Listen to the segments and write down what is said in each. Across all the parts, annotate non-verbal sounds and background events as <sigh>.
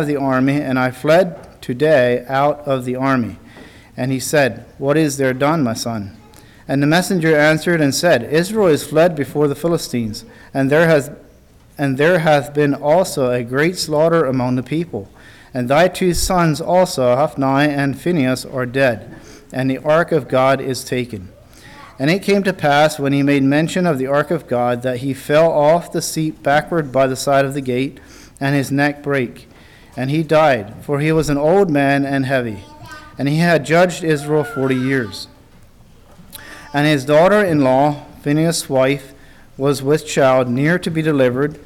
of the army, and I fled today out of the army. And he said, What is there done, my son? And the messenger answered and said, Israel is fled before the Philistines, and there has and there hath been also a great slaughter among the people. And thy two sons also, Hophni and Phinehas, are dead, and the ark of God is taken. And it came to pass, when he made mention of the ark of God, that he fell off the seat backward by the side of the gate, and his neck brake. And he died, for he was an old man and heavy. And he had judged Israel forty years. And his daughter in law, Phinehas' wife, was with child, near to be delivered.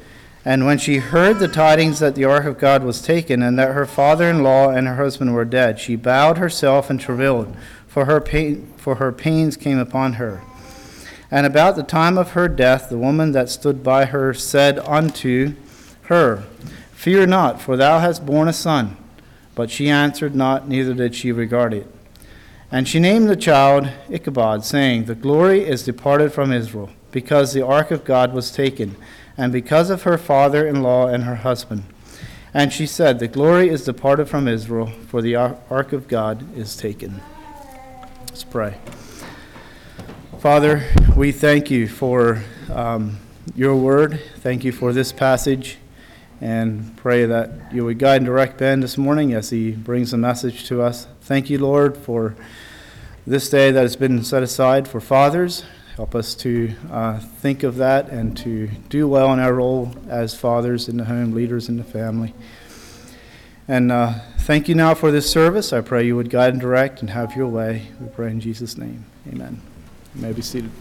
And when she heard the tidings that the ark of God was taken, and that her father in law and her husband were dead, she bowed herself and travailed, for her, pain, for her pains came upon her. And about the time of her death, the woman that stood by her said unto her, Fear not, for thou hast borne a son. But she answered not, neither did she regard it. And she named the child Ichabod, saying, The glory is departed from Israel, because the ark of God was taken and because of her father in law and her husband. And she said, The glory is departed from Israel, for the ark of God is taken. Let's pray. Father, we thank you for um, your word. Thank you for this passage. And pray that you would guide and direct Ben this morning as he brings a message to us. Thank you, Lord, for this day that has been set aside for fathers. Help us to uh, think of that and to do well in our role as fathers in the home, leaders in the family. And uh, thank you now for this service. I pray you would guide and direct and have your way. We pray in Jesus' name. Amen. You may be seated.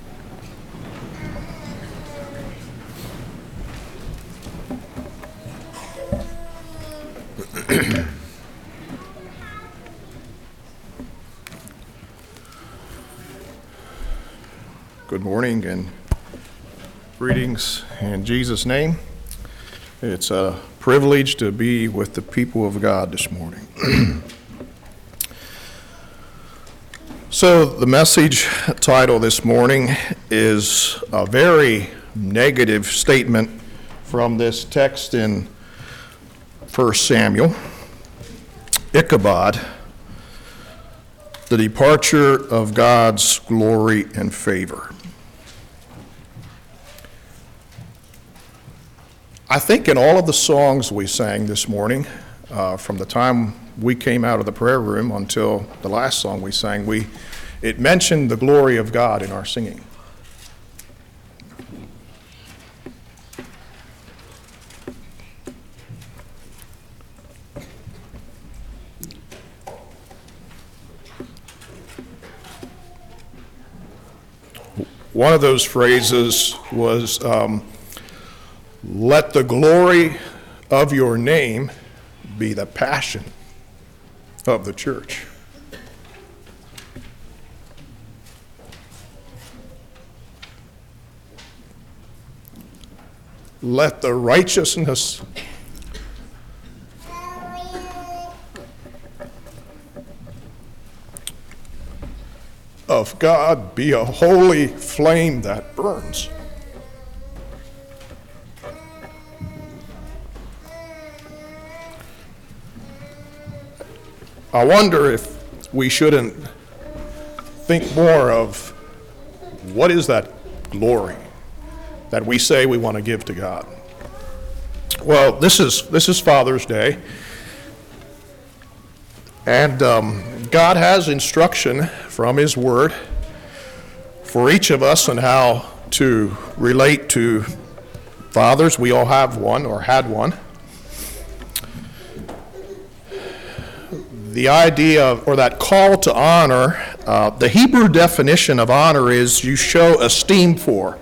Good morning and greetings in Jesus' name. It's a privilege to be with the people of God this morning. <clears throat> so, the message title this morning is a very negative statement from this text in 1 Samuel Ichabod the departure of God's glory and favor. I think in all of the songs we sang this morning, uh, from the time we came out of the prayer room until the last song we sang, we, it mentioned the glory of God in our singing. One of those phrases was, um, let the glory of your name be the passion of the church. Let the righteousness of God be a holy flame that burns. I wonder if we shouldn't think more of what is that glory that we say we want to give to God. Well, this is this is Father's Day, and um, God has instruction from His Word for each of us on how to relate to fathers. We all have one or had one. The idea of, or that call to honor, uh, the Hebrew definition of honor is you show esteem for.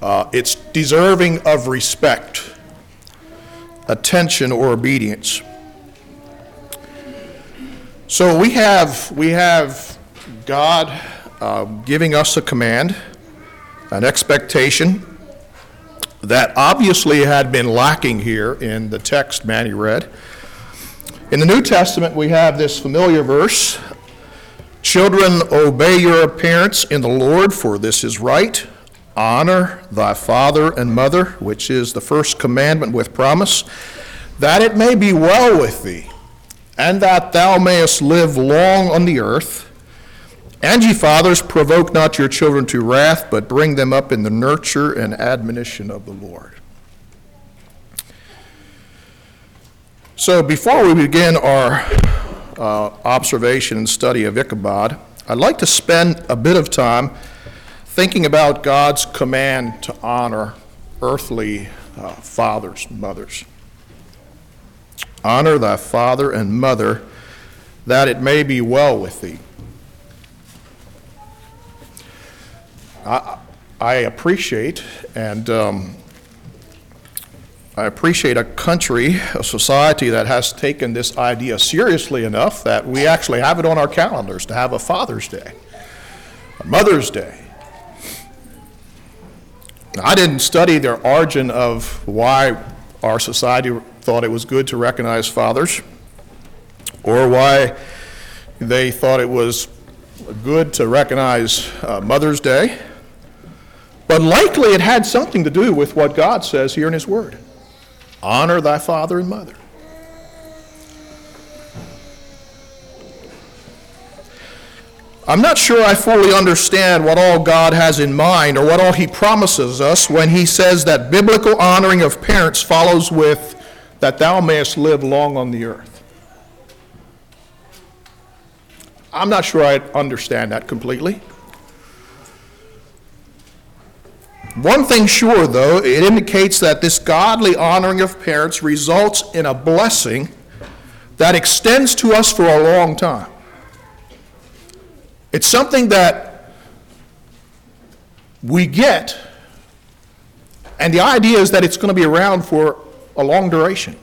Uh, it's deserving of respect, attention, or obedience. So we have we have God uh, giving us a command, an expectation that obviously had been lacking here in the text Manny read. In the New Testament, we have this familiar verse Children, obey your parents in the Lord, for this is right. Honor thy father and mother, which is the first commandment with promise, that it may be well with thee, and that thou mayest live long on the earth. And ye fathers, provoke not your children to wrath, but bring them up in the nurture and admonition of the Lord. So before we begin our uh, observation and study of Ichabod, I'd like to spend a bit of time thinking about God's command to honor earthly uh, fathers, mothers. Honor thy father and mother, that it may be well with thee. I, I appreciate and um, I appreciate a country, a society that has taken this idea seriously enough that we actually have it on our calendars to have a Father's Day, a Mother's Day. I didn't study the origin of why our society thought it was good to recognize fathers or why they thought it was good to recognize uh, Mother's Day. But likely it had something to do with what God says here in His Word honor thy father and mother. I'm not sure I fully understand what all God has in mind or what all He promises us when He says that biblical honoring of parents follows with that thou mayest live long on the earth. I'm not sure I understand that completely. One thing sure, though, it indicates that this godly honoring of parents results in a blessing that extends to us for a long time. It's something that we get, and the idea is that it's going to be around for a long duration.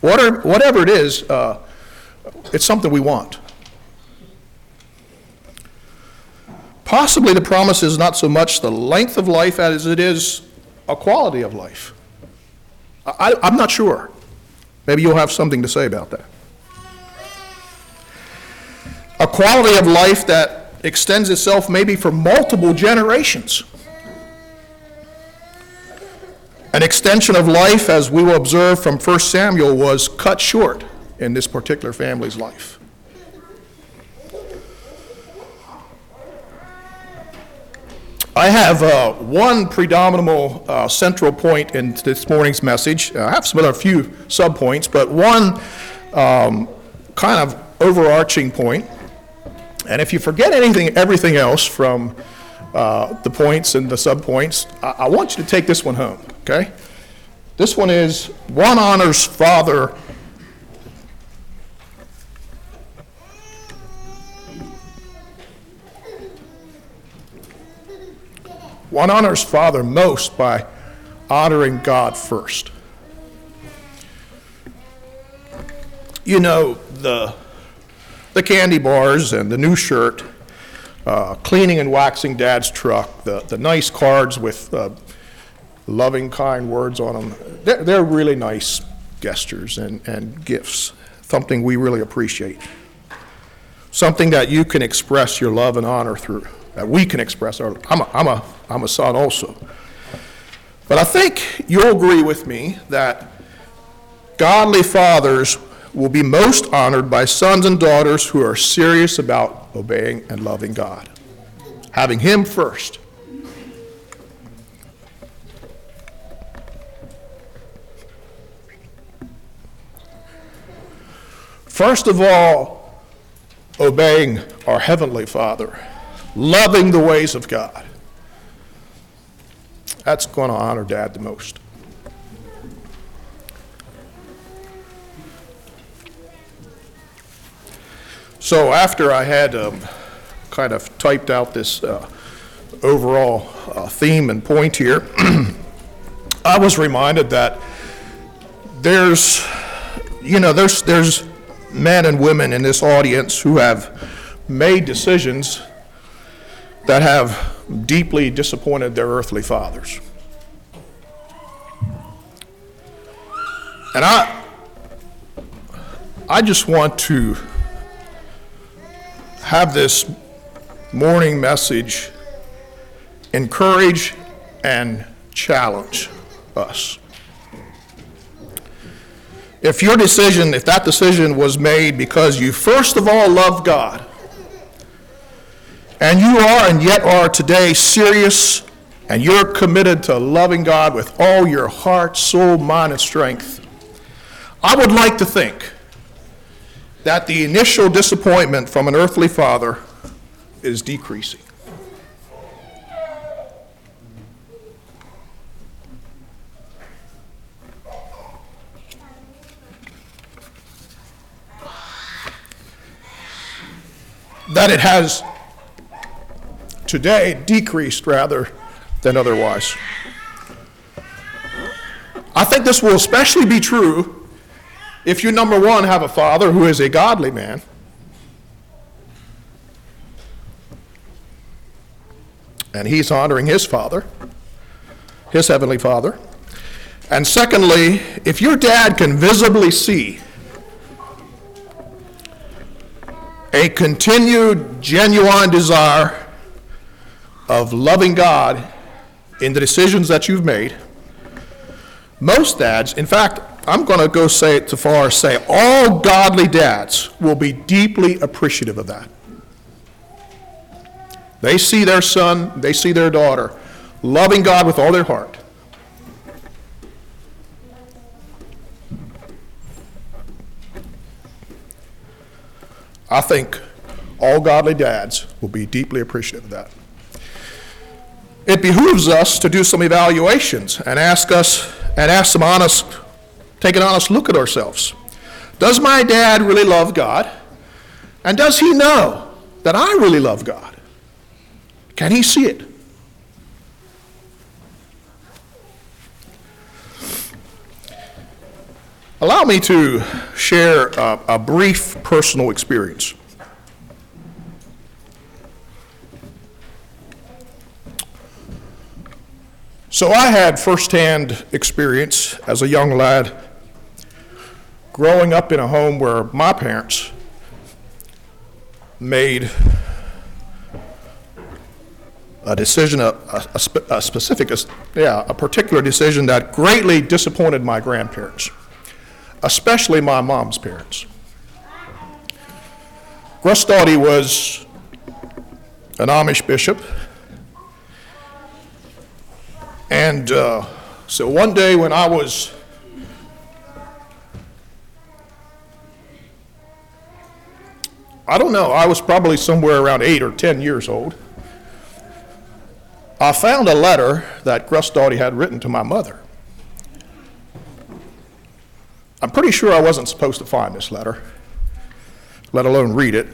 Whatever, it is, uh, it's something we want. Possibly the promise is not so much the length of life as it is a quality of life. I, I'm not sure. Maybe you'll have something to say about that. A quality of life that extends itself maybe for multiple generations. An extension of life, as we will observe from 1 Samuel, was cut short in this particular family's life. I have uh, one predominant uh, central point in this morning's message. I have some other few subpoints, but one um, kind of overarching point. And if you forget anything, everything else from uh, the points and the subpoints, I-, I want you to take this one home, okay? This one is one honors father One honors Father most by honoring God first. You know, the, the candy bars and the new shirt, uh, cleaning and waxing dad's truck, the, the nice cards with uh, loving, kind words on them, they're, they're really nice gestures and, and gifts, something we really appreciate. Something that you can express your love and honor through that we can express our, I'm a, I'm a, I'm a son also. But I think you'll agree with me that godly fathers will be most honored by sons and daughters who are serious about obeying and loving God, having Him first. First of all, obeying our Heavenly Father loving the ways of God. That's going to honor dad the most. So after I had um, kind of typed out this uh, overall uh, theme and point here, <clears throat> I was reminded that there's, you know, there's there's men and women in this audience who have made decisions that have deeply disappointed their earthly fathers. And I, I just want to have this morning message encourage and challenge us. if your decision, if that decision was made because you first of all love God, and you are and yet are today serious and you're committed to loving God with all your heart, soul, mind, and strength, I would like to think that the initial disappointment from an earthly father is decreasing. That it has today decreased rather than otherwise. I think this will especially be true if you, number one, have a father who is a godly man. And he's honoring his father, his heavenly father. And secondly, if your dad can visibly see a continued, genuine desire of loving God in the decisions that you've made, most dads, in fact, I'm going to go say it to far say all godly dads will be deeply appreciative of that. They see their son, they see their daughter loving God with all their heart. I think all godly dads will be deeply appreciative of that. It behooves us to do some evaluations and ask us and ask some honest, take an honest look at ourselves. Does my dad really love God? And does he know that I really love God? Can he see it? Allow me to share a, a brief personal experience. So I had firsthand experience as a young lad growing up in a home where my parents made a decision, a, a, a, specific, yeah, a particular decision that greatly disappointed my grandparents, especially my mom's parents. Grustaudy was an Amish bishop and uh, so one day when I was I don't know, I was probably somewhere around eight or ten years old. I found a letter that Grustaudy had written to my mother. I'm pretty sure I wasn't supposed to find this letter, let alone read it.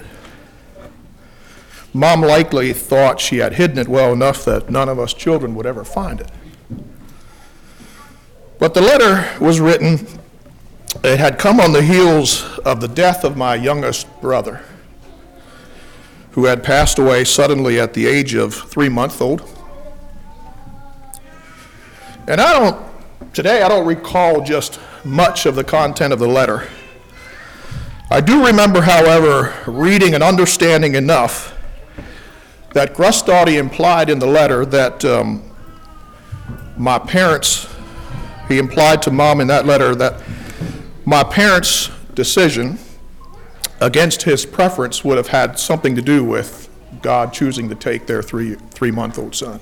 Mom likely thought she had hidden it well enough that none of us children would ever find it. But the letter was written, it had come on the heels of the death of my youngest brother, who had passed away suddenly at the age of three month old. And I don't, today I don't recall just much of the content of the letter. I do remember, however, reading and understanding enough that Grustaudy implied in the letter that um, my parents he implied to mom in that letter that my parents' decision against his preference would have had something to do with God choosing to take their three, three month old son.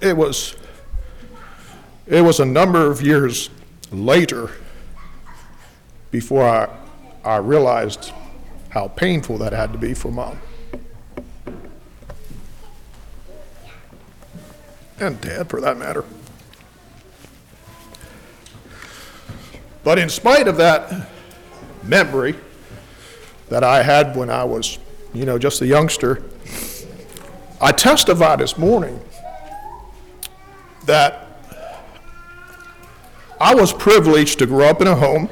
It was it was a number of years later before I, I realized how painful that had to be for mom. And dad, for that matter. But in spite of that memory that I had when I was, you know, just a youngster, I testified this morning that I was privileged to grow up in a home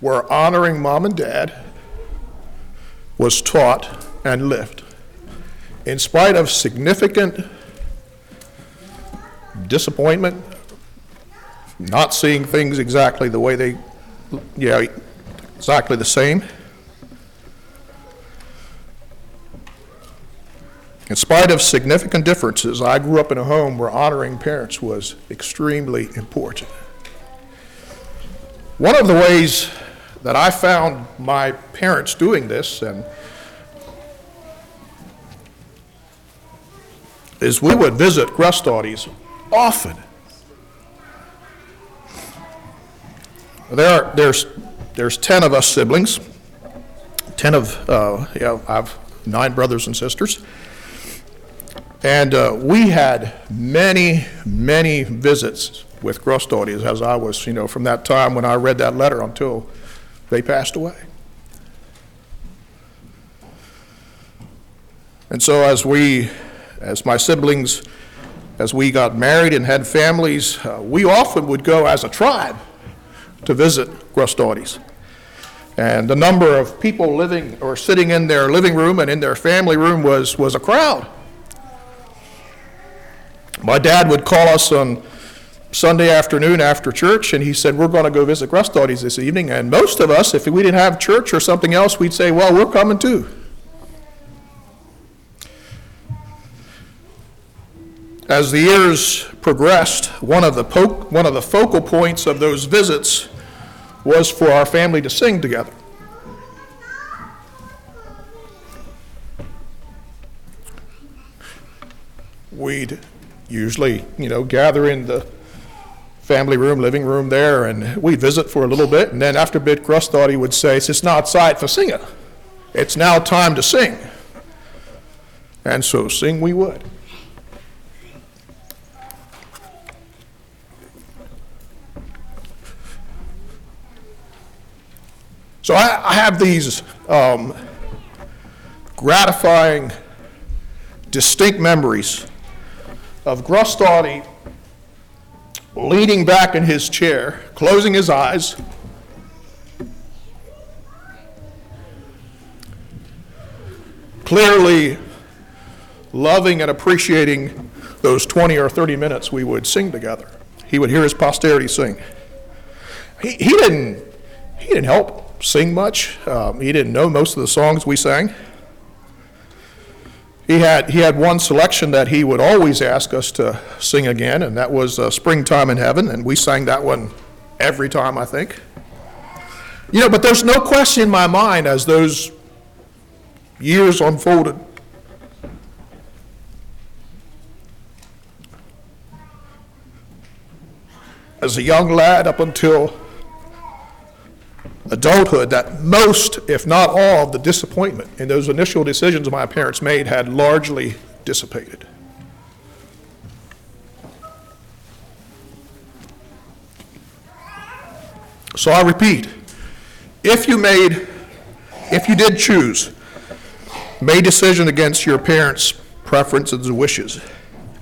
where honoring mom and dad was taught and lived. In spite of significant disappointment, not seeing things exactly the way they, yeah, exactly the same. In spite of significant differences, I grew up in a home where honoring parents was extremely important. One of the ways that I found my parents doing this and is we would visit Grustaudi's often. There are, there's, there's 10 of us siblings, 10 of, uh, yeah, I have nine brothers and sisters. And uh, we had many, many visits with Grustaudi's as I was, you know, from that time when I read that letter until they passed away. And so as we, as my siblings, as we got married and had families, uh, we often would go as a tribe to visit Grustaudi's. And the number of people living or sitting in their living room and in their family room was, was a crowd. My dad would call us on Sunday afternoon after church, and he said, We're going to go visit Grustaudi's this evening. And most of us, if we didn't have church or something else, we'd say, Well, we're coming too. As the years progressed, one of the, po- one of the focal points of those visits was for our family to sing together. We'd usually, you know, gather in the family room, living room there, and we'd visit for a little bit. And then after a bit, he would say, It's not sight for singing. It's now time to sing. And so sing we would. So I, I have these um, gratifying, distinct memories of Grustaudy leaning back in his chair, closing his eyes, clearly loving and appreciating those 20 or 30 minutes we would sing together. He would hear his posterity sing. He, he, didn't, he didn't help sing much. Um, he didn't know most of the songs we sang. He had, he had one selection that he would always ask us to sing again, and that was uh, Springtime in Heaven, and we sang that one every time, I think. You know, but there's no question in my mind as those years unfolded. As a young lad up until adulthood that most, if not all, of the disappointment in those initial decisions my parents made had largely dissipated. So I repeat if you made, if you did choose, made decision against your parents' preferences and wishes,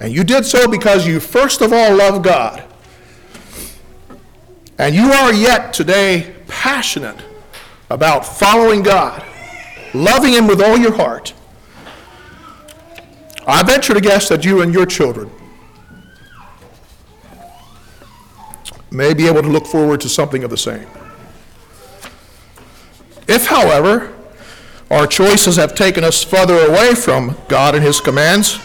and you did so because you first of all love God, and you are yet today passionate about following God, loving Him with all your heart, I venture to guess that you and your children may be able to look forward to something of the same. If, however, our choices have taken us further away from God and His commands,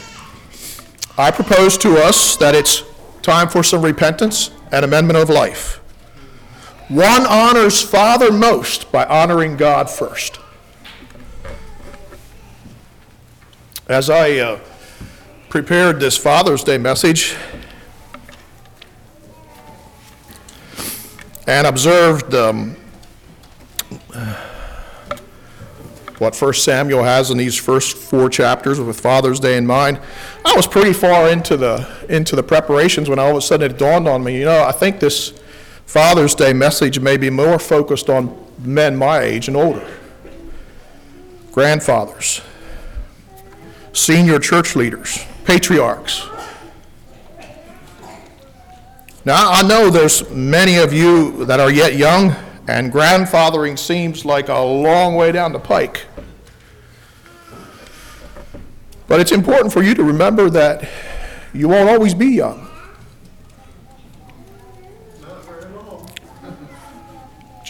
I propose to us that it's time for some repentance and amendment of life. One honors Father most by honoring God first. As I uh, prepared this Father's Day message and observed um, what First Samuel has in these first four chapters with Father's Day in mind, I was pretty far into the into the preparations when all of a sudden it dawned on me. You know, I think this Father's Day message may be more focused on men my age and older, grandfathers, senior church leaders, patriarchs. Now, I know there's many of you that are yet young, and grandfathering seems like a long way down the pike. But it's important for you to remember that you won't always be young.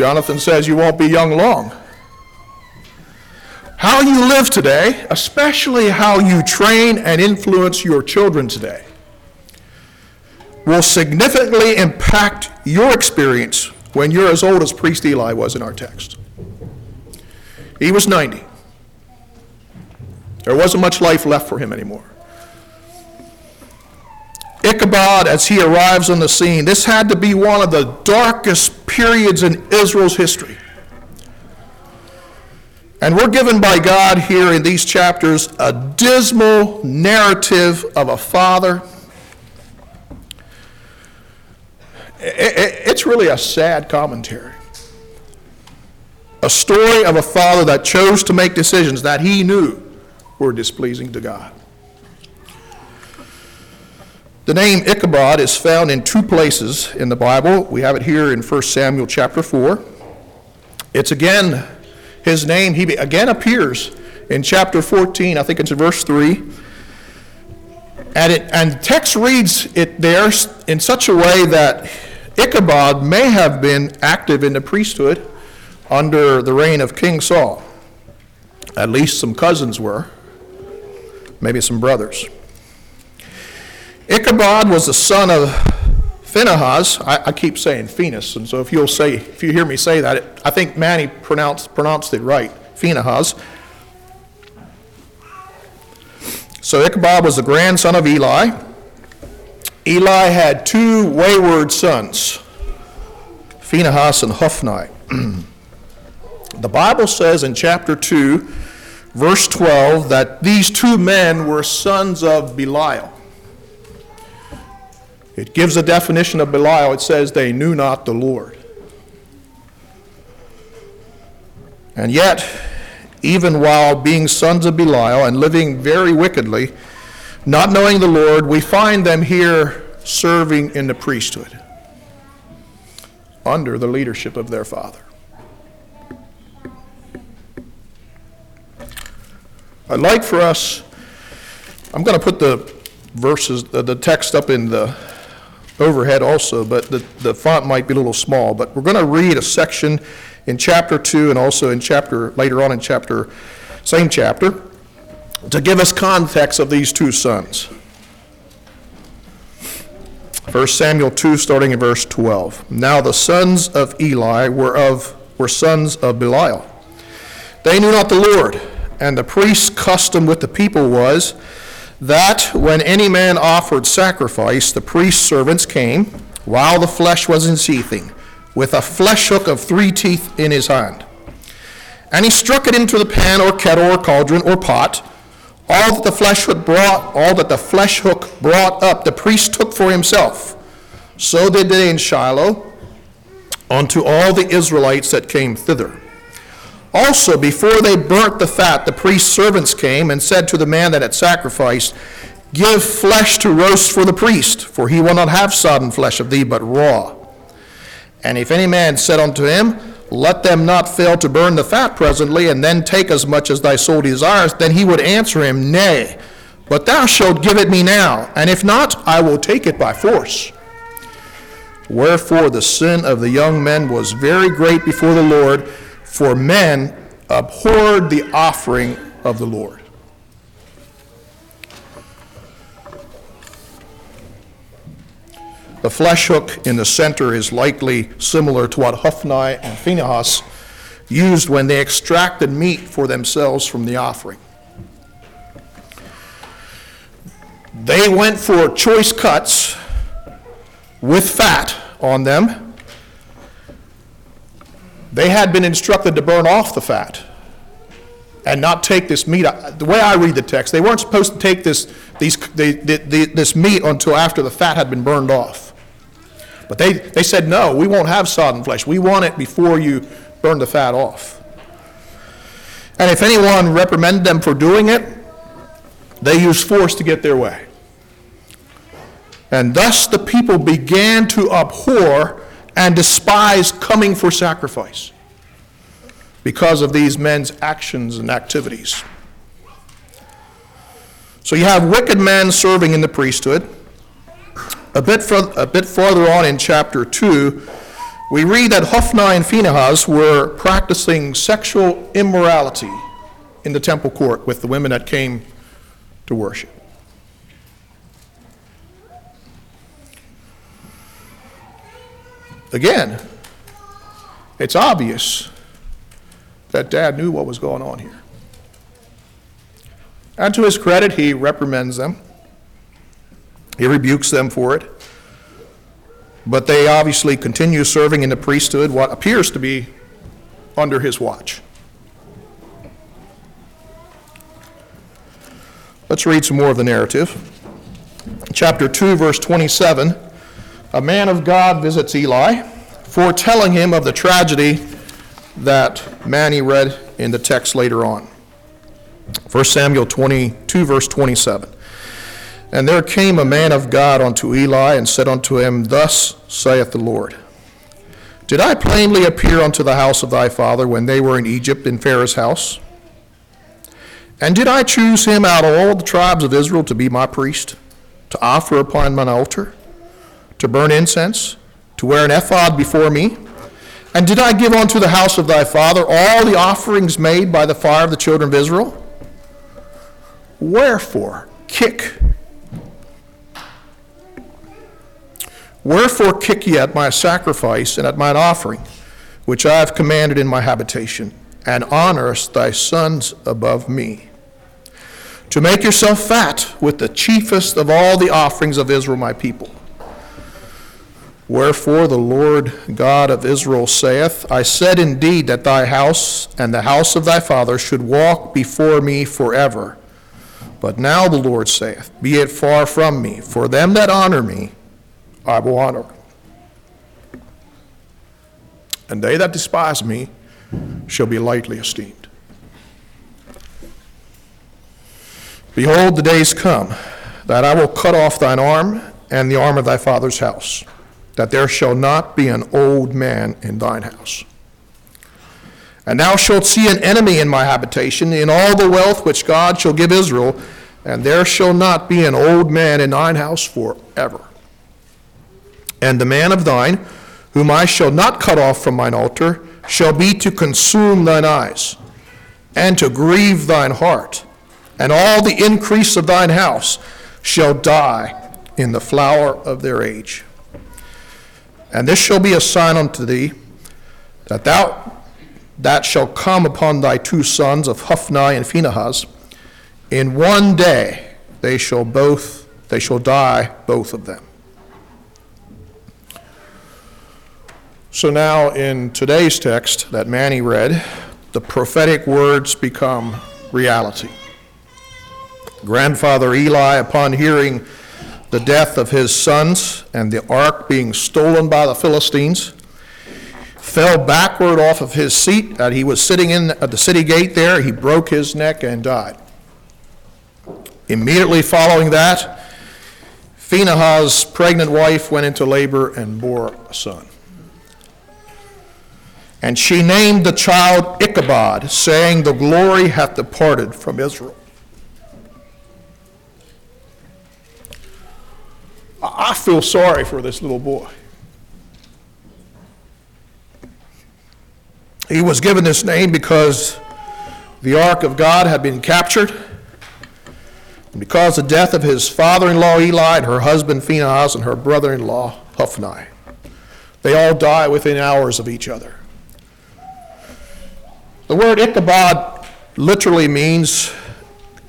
Jonathan says you won't be young long. How you live today, especially how you train and influence your children today, will significantly impact your experience when you're as old as Priest Eli was in our text. He was 90. There wasn't much life left for him anymore. Ichabod, as he arrives on the scene, this had to be one of the darkest periods in Israel's history. And we're given by God here in these chapters a dismal narrative of a father. It's really a sad commentary. A story of a father that chose to make decisions that he knew were displeasing to God. The name Ichabod is found in two places in the Bible. We have it here in 1 Samuel chapter 4. It's again, his name, he again appears in chapter 14, I think it's in verse 3. And, it, and text reads it there in such a way that Ichabod may have been active in the priesthood under the reign of King Saul. At least some cousins were, maybe some brothers. Ichabod was the son of Phinehas. I, I, keep saying Phoenix, and so if you'll say, if you hear me say that, it, I think Manny pronounced, pronounced it right, Phinehas. So Ichabod was the grandson of Eli. Eli had two wayward sons, Phinehas and Hophni. <clears throat> the Bible says in chapter 2, verse 12, that these two men were sons of Belial. It gives a definition of Belial. It says, they knew not the Lord. And yet, even while being sons of Belial and living very wickedly, not knowing the Lord, we find them here serving in the priesthood under the leadership of their father. I'd like for us, I'm going to put the verses, the text up in the overhead also, but the, the font might be a little small. But we're going to read a section in chapter 2 and also in chapter, later on in chapter, same chapter, to give us context of these two sons. 1 Samuel 2, starting in verse 12. Now the sons of Eli were, of, were sons of Belial. They knew not the Lord, and the priest's custom with the people was that when any man offered sacrifice, the priest's servants came, while the flesh was in seething, with a flesh hook of three teeth in his hand. And he struck it into the pan or kettle or cauldron or pot. All that the flesh hook brought, all that the flesh hook brought up, the priest took for himself. So did they in Shiloh unto all the Israelites that came thither. Also, before they burnt the fat, the priest's servants came and said to the man that had sacrificed, Give flesh to roast for the priest, for he will not have sodden flesh of thee, but raw. And if any man said unto him, Let them not fail to burn the fat presently, and then take as much as thy soul desires, then he would answer him, Nay, but thou shalt give it me now, and if not, I will take it by force. Wherefore the sin of the young men was very great before the Lord for men abhorred the offering of the Lord. The flesh hook in the center is likely similar to what Hophni and Phinehas used when they extracted meat for themselves from the offering. They went for choice cuts with fat on them they had been instructed to burn off the fat and not take this meat. The way I read the text, they weren't supposed to take this, these, they, this meat until after the fat had been burned off. But they, they said, no, we won't have sodden flesh. We want it before you burn the fat off. And if anyone reprimanded them for doing it, they used force to get their way. And thus the people began to abhor and despise coming for sacrifice because of these men's actions and activities. So you have wicked men serving in the priesthood. A bit, a bit farther on in chapter 2, we read that Hophni and Phinehas were practicing sexual immorality in the temple court with the women that came to worship. Again, it's obvious that dad knew what was going on here. And to his credit, he reprimands them, he rebukes them for it. But they obviously continue serving in the priesthood, what appears to be under his watch. Let's read some more of the narrative. Chapter 2, verse 27 A man of God visits Eli, foretelling him of the tragedy that Manny read in the text later on. 1 Samuel 22, verse 27. And there came a man of God unto Eli and said unto him, Thus saith the Lord Did I plainly appear unto the house of thy father when they were in Egypt in Pharaoh's house? And did I choose him out of all the tribes of Israel to be my priest, to offer upon mine altar, to burn incense, to wear an ephod before me? And did I give unto the house of thy father all the offerings made by the fire of the children of Israel? Wherefore kick? Wherefore kick ye at my sacrifice and at mine offering, which I have commanded in my habitation, and honorest thy sons above me? To make yourself fat with the chiefest of all the offerings of Israel, my people. Wherefore the Lord God of Israel saith, I said indeed that thy house and the house of thy father should walk before me forever. But now the Lord saith, Be it far from me, for them that honor me I will honor. And they that despise me shall be lightly esteemed. Behold, the days come that I will cut off thine arm and the arm of thy father's house that there shall not be an old man in thine house. And thou shalt see an enemy in my habitation, in all the wealth which God shall give Israel, and there shall not be an old man in thine house forever. And the man of thine, whom I shall not cut off from mine altar, shall be to consume thine eyes, and to grieve thine heart, and all the increase of thine house shall die in the flower of their age. And this shall be a sign unto thee, that thou that shall come upon thy two sons of Hophni and Phinehas. In one day they shall both they shall die, both of them. So now in today's text that Manny read, the prophetic words become reality. Grandfather Eli, upon hearing the death of his sons and the ark being stolen by the Philistines, fell backward off of his seat that he was sitting in at the city gate there. He broke his neck and died. Immediately following that, Phinehas' pregnant wife went into labor and bore a son. And she named the child Ichabod, saying, The glory hath departed from Israel. I feel sorry for this little boy. He was given this name because the ark of God had been captured. And because of the death of his father in law Eli and her husband Phinehas and her brother in law Hophni. They all die within hours of each other. The word Ichabod literally means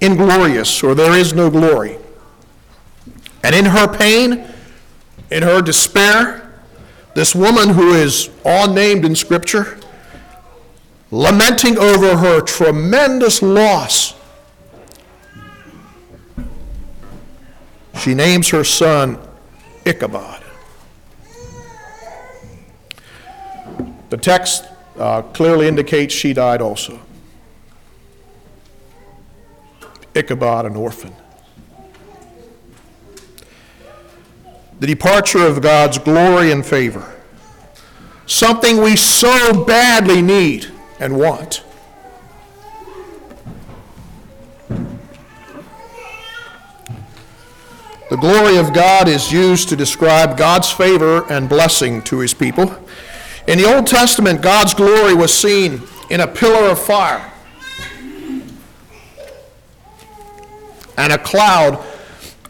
inglorious or there is no glory. And in her pain, in her despair, this woman who is all named in Scripture, lamenting over her tremendous loss, she names her son Ichabod. The text uh, clearly indicates she died also. Ichabod, an orphan. The departure of God's glory and favor. Something we so badly need and want. The glory of God is used to describe God's favor and blessing to his people. In the Old Testament, God's glory was seen in a pillar of fire and a cloud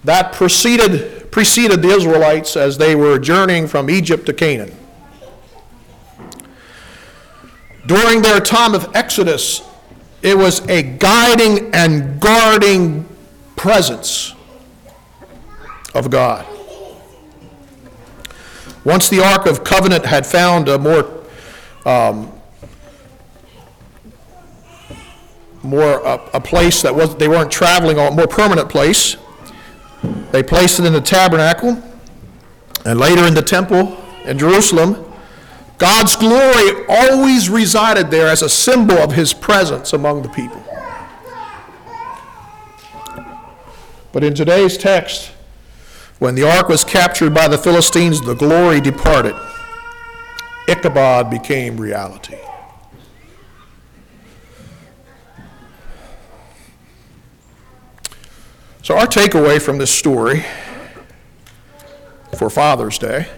that preceded, preceded the Israelites as they were journeying from Egypt to Canaan. During their time of Exodus, it was a guiding and guarding presence of God. Once the Ark of Covenant had found a more um, more a, a place that was they weren't traveling on, more permanent place. They placed it in the tabernacle, and later in the temple in Jerusalem. God's glory always resided there as a symbol of his presence among the people. But in today's text, when the ark was captured by the Philistines, the glory departed. Ichabod became reality. So, our takeaway from this story for Father's Day,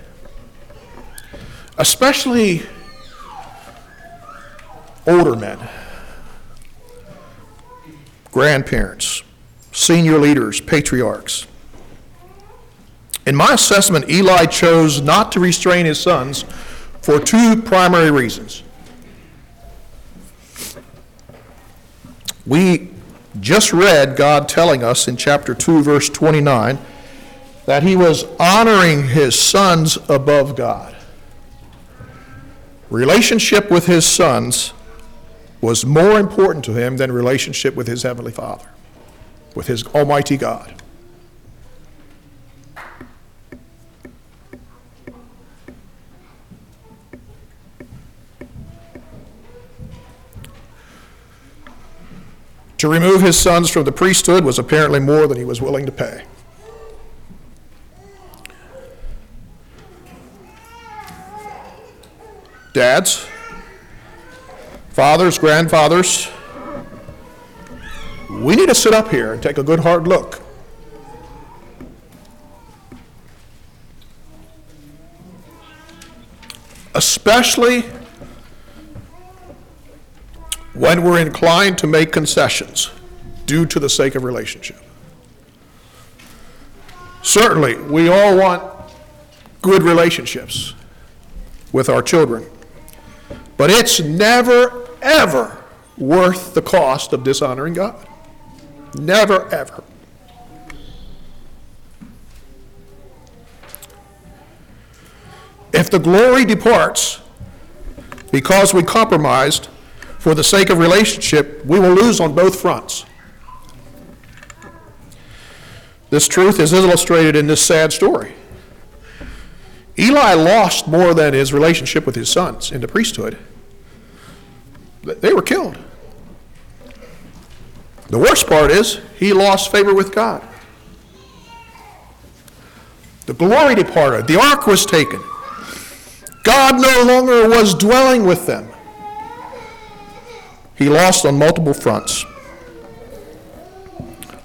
especially older men, grandparents, senior leaders, patriarchs, in my assessment, Eli chose not to restrain his sons for two primary reasons. We just read God telling us in chapter 2, verse 29, that he was honoring his sons above God. Relationship with his sons was more important to him than relationship with his heavenly Father, with his Almighty God. To remove his sons from the priesthood was apparently more than he was willing to pay. Dads, fathers, grandfathers, we need to sit up here and take a good hard look. Especially when we're inclined to make concessions due to the sake of relationship. Certainly, we all want good relationships with our children, but it's never, ever worth the cost of dishonoring God. Never, ever. If the glory departs because we compromised, for the sake of relationship, we will lose on both fronts. This truth is illustrated in this sad story. Eli lost more than his relationship with his sons in the priesthood. They were killed. The worst part is he lost favor with God. The glory departed. The ark was taken. God no longer was dwelling with them. He lost on multiple fronts.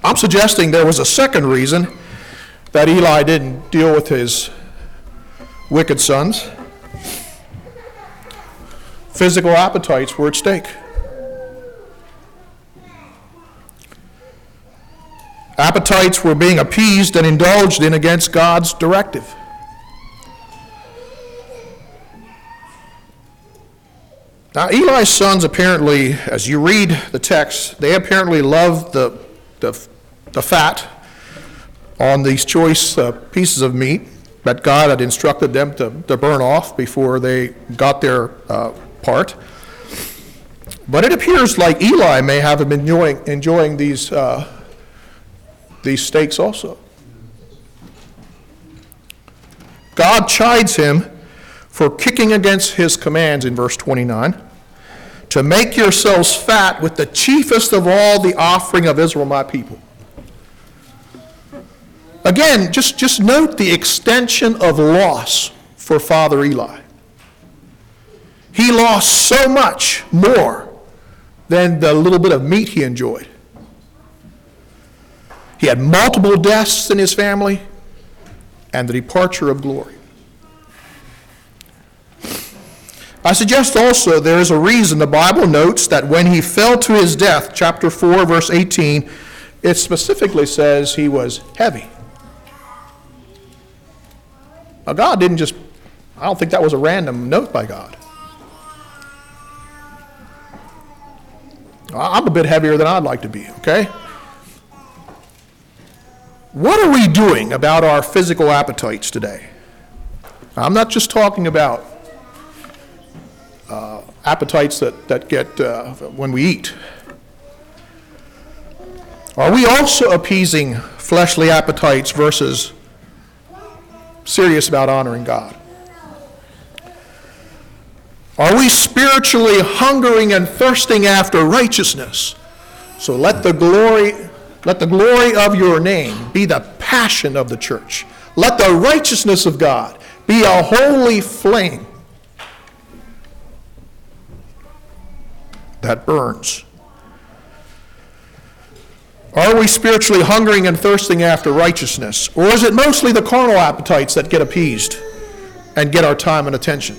I'm suggesting there was a second reason that Eli didn't deal with his wicked sons. Physical appetites were at stake. Appetites were being appeased and indulged in against God's directive. Now, Eli's sons apparently, as you read the text, they apparently loved the, the, the fat on these choice uh, pieces of meat that God had instructed them to, to burn off before they got their uh, part. But it appears like Eli may have been enjoying, enjoying these, uh, these steaks also. God chides him for kicking against his commands in verse 29 to make yourselves fat with the chiefest of all the offering of Israel, my people. Again, just, just note the extension of loss for Father Eli. He lost so much more than the little bit of meat he enjoyed. He had multiple deaths in his family and the departure of glory. I suggest also there is a reason the Bible notes that when he fell to his death, chapter 4, verse 18, it specifically says he was heavy. Now, God didn't just, I don't think that was a random note by God. I'm a bit heavier than I'd like to be, okay? What are we doing about our physical appetites today? I'm not just talking about uh, appetites that, that get uh, when we eat. Are we also appeasing fleshly appetites versus serious about honoring God? Are we spiritually hungering and thirsting after righteousness? So let the glory let the glory of your name be the passion of the church. Let the righteousness of God be a holy flame that burns. Are we spiritually hungering and thirsting after righteousness? Or is it mostly the carnal appetites that get appeased and get our time and attention?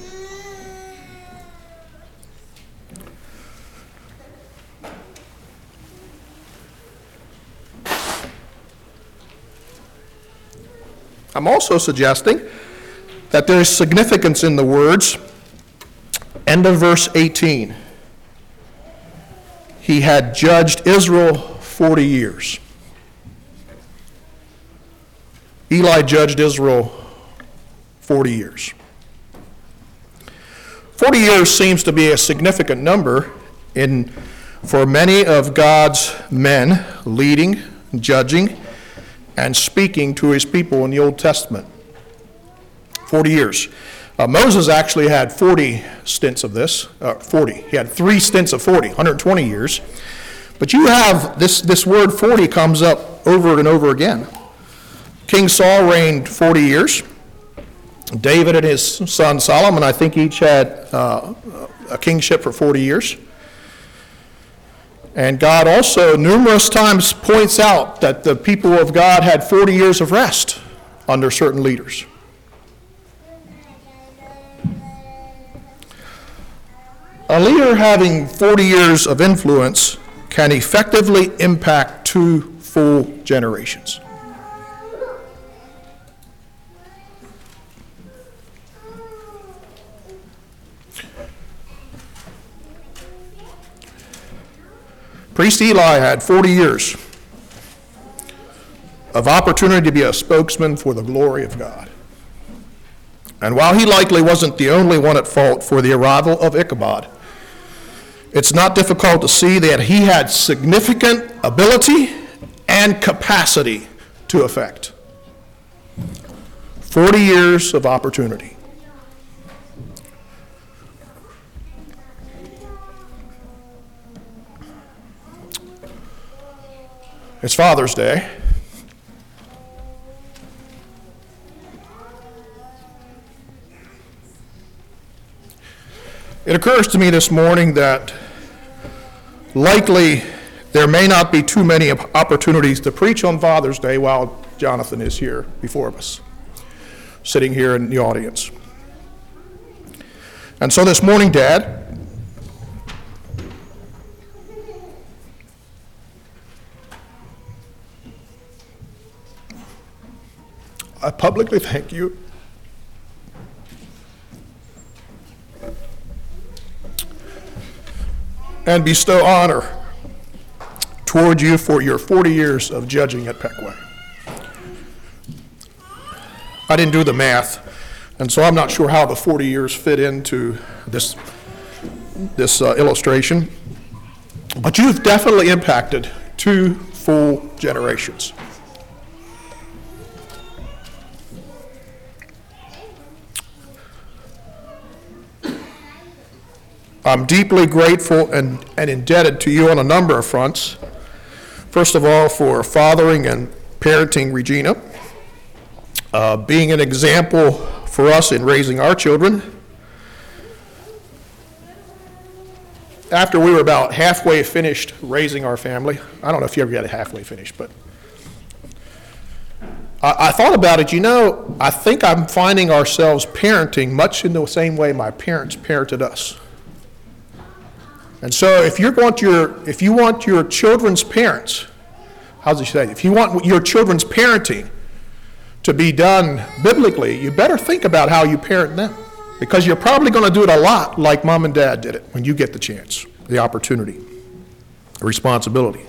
I'm also suggesting that there is significance in the words, end of verse 18. He had judged Israel 40 years. Eli judged Israel 40 years. 40 years seems to be a significant number in, for many of God's men leading, judging, and speaking to his people in the Old Testament. 40 years. Uh, Moses actually had 40 stints of this, uh, 40. He had three stints of 40, 120 years. But you have this, this word 40 comes up over and over again. King Saul reigned 40 years. David and his son Solomon, I think, each had uh, a kingship for 40 years. And God also numerous times points out that the people of God had 40 years of rest under certain leaders. A leader having 40 years of influence can effectively impact two full generations. Priest Eli had 40 years of opportunity to be a spokesman for the glory of God. And while he likely wasn't the only one at fault for the arrival of Ichabod, it's not difficult to see that he had significant ability and capacity to affect. 40 years of opportunity. It's Father's Day. It occurs to me this morning that likely there may not be too many opportunities to preach on Father's Day while Jonathan is here before us, sitting here in the audience. And so this morning, Dad, I publicly thank you. And bestow honor toward you for your 40 years of judging at Pequea. I didn't do the math, and so I'm not sure how the 40 years fit into this, this uh, illustration. But you've definitely impacted two full generations. I'm deeply grateful and, and indebted to you on a number of fronts. First of all, for fathering and parenting Regina, uh, being an example for us in raising our children. After we were about halfway finished raising our family, I don't know if you ever got it halfway finished, but I, I thought about it, you know, I think I'm finding ourselves parenting much in the same way my parents parented us. And so if you want your, if you want your children's parents, how does he say? If you want your children's parenting to be done biblically, you better think about how you parent them. Because you're probably going to do it a lot like mom and dad did it when you get the chance, the opportunity, the responsibility.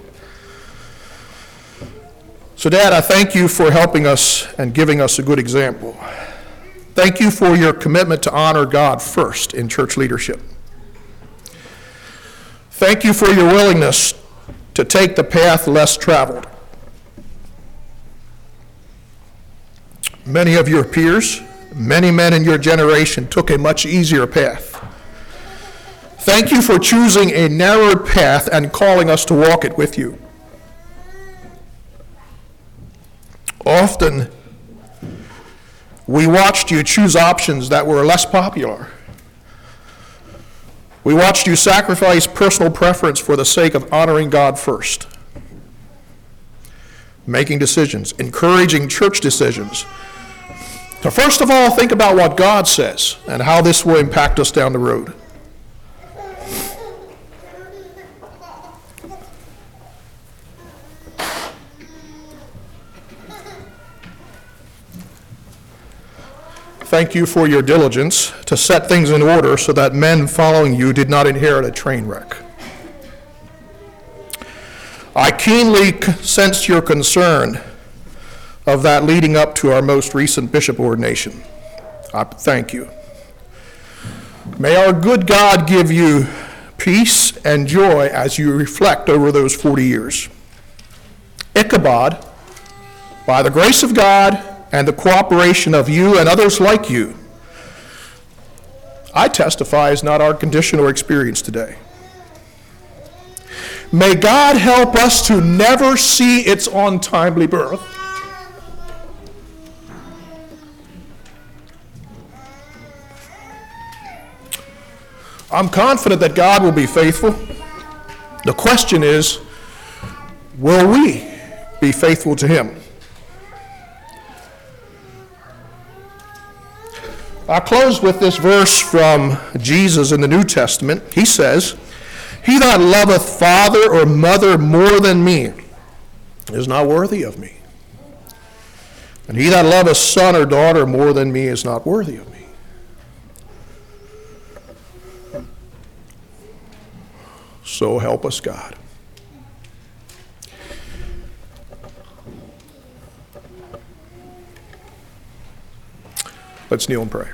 So, Dad, I thank you for helping us and giving us a good example. Thank you for your commitment to honor God first in church leadership. Thank you for your willingness to take the path less traveled. Many of your peers, many men in your generation took a much easier path. Thank you for choosing a narrower path and calling us to walk it with you. Often, we watched you choose options that were less popular. We watched you sacrifice personal preference for the sake of honoring God first, making decisions, encouraging church decisions. So, first of all, think about what God says and how this will impact us down the road. Thank you for your diligence to set things in order so that men following you did not inherit a train wreck. I keenly sensed your concern of that leading up to our most recent bishop ordination. I thank you. May our good God give you peace and joy as you reflect over those 40 years. Ichabod, by the grace of God and the cooperation of you and others like you, I testify is not our condition or experience today. May God help us to never see its untimely birth. I'm confident that God will be faithful. The question is, will we be faithful to Him? I close with this verse from Jesus in the New Testament. He says, He that loveth father or mother more than me is not worthy of me. And he that loveth son or daughter more than me is not worthy of me. So help us, God. Let's kneel and pray.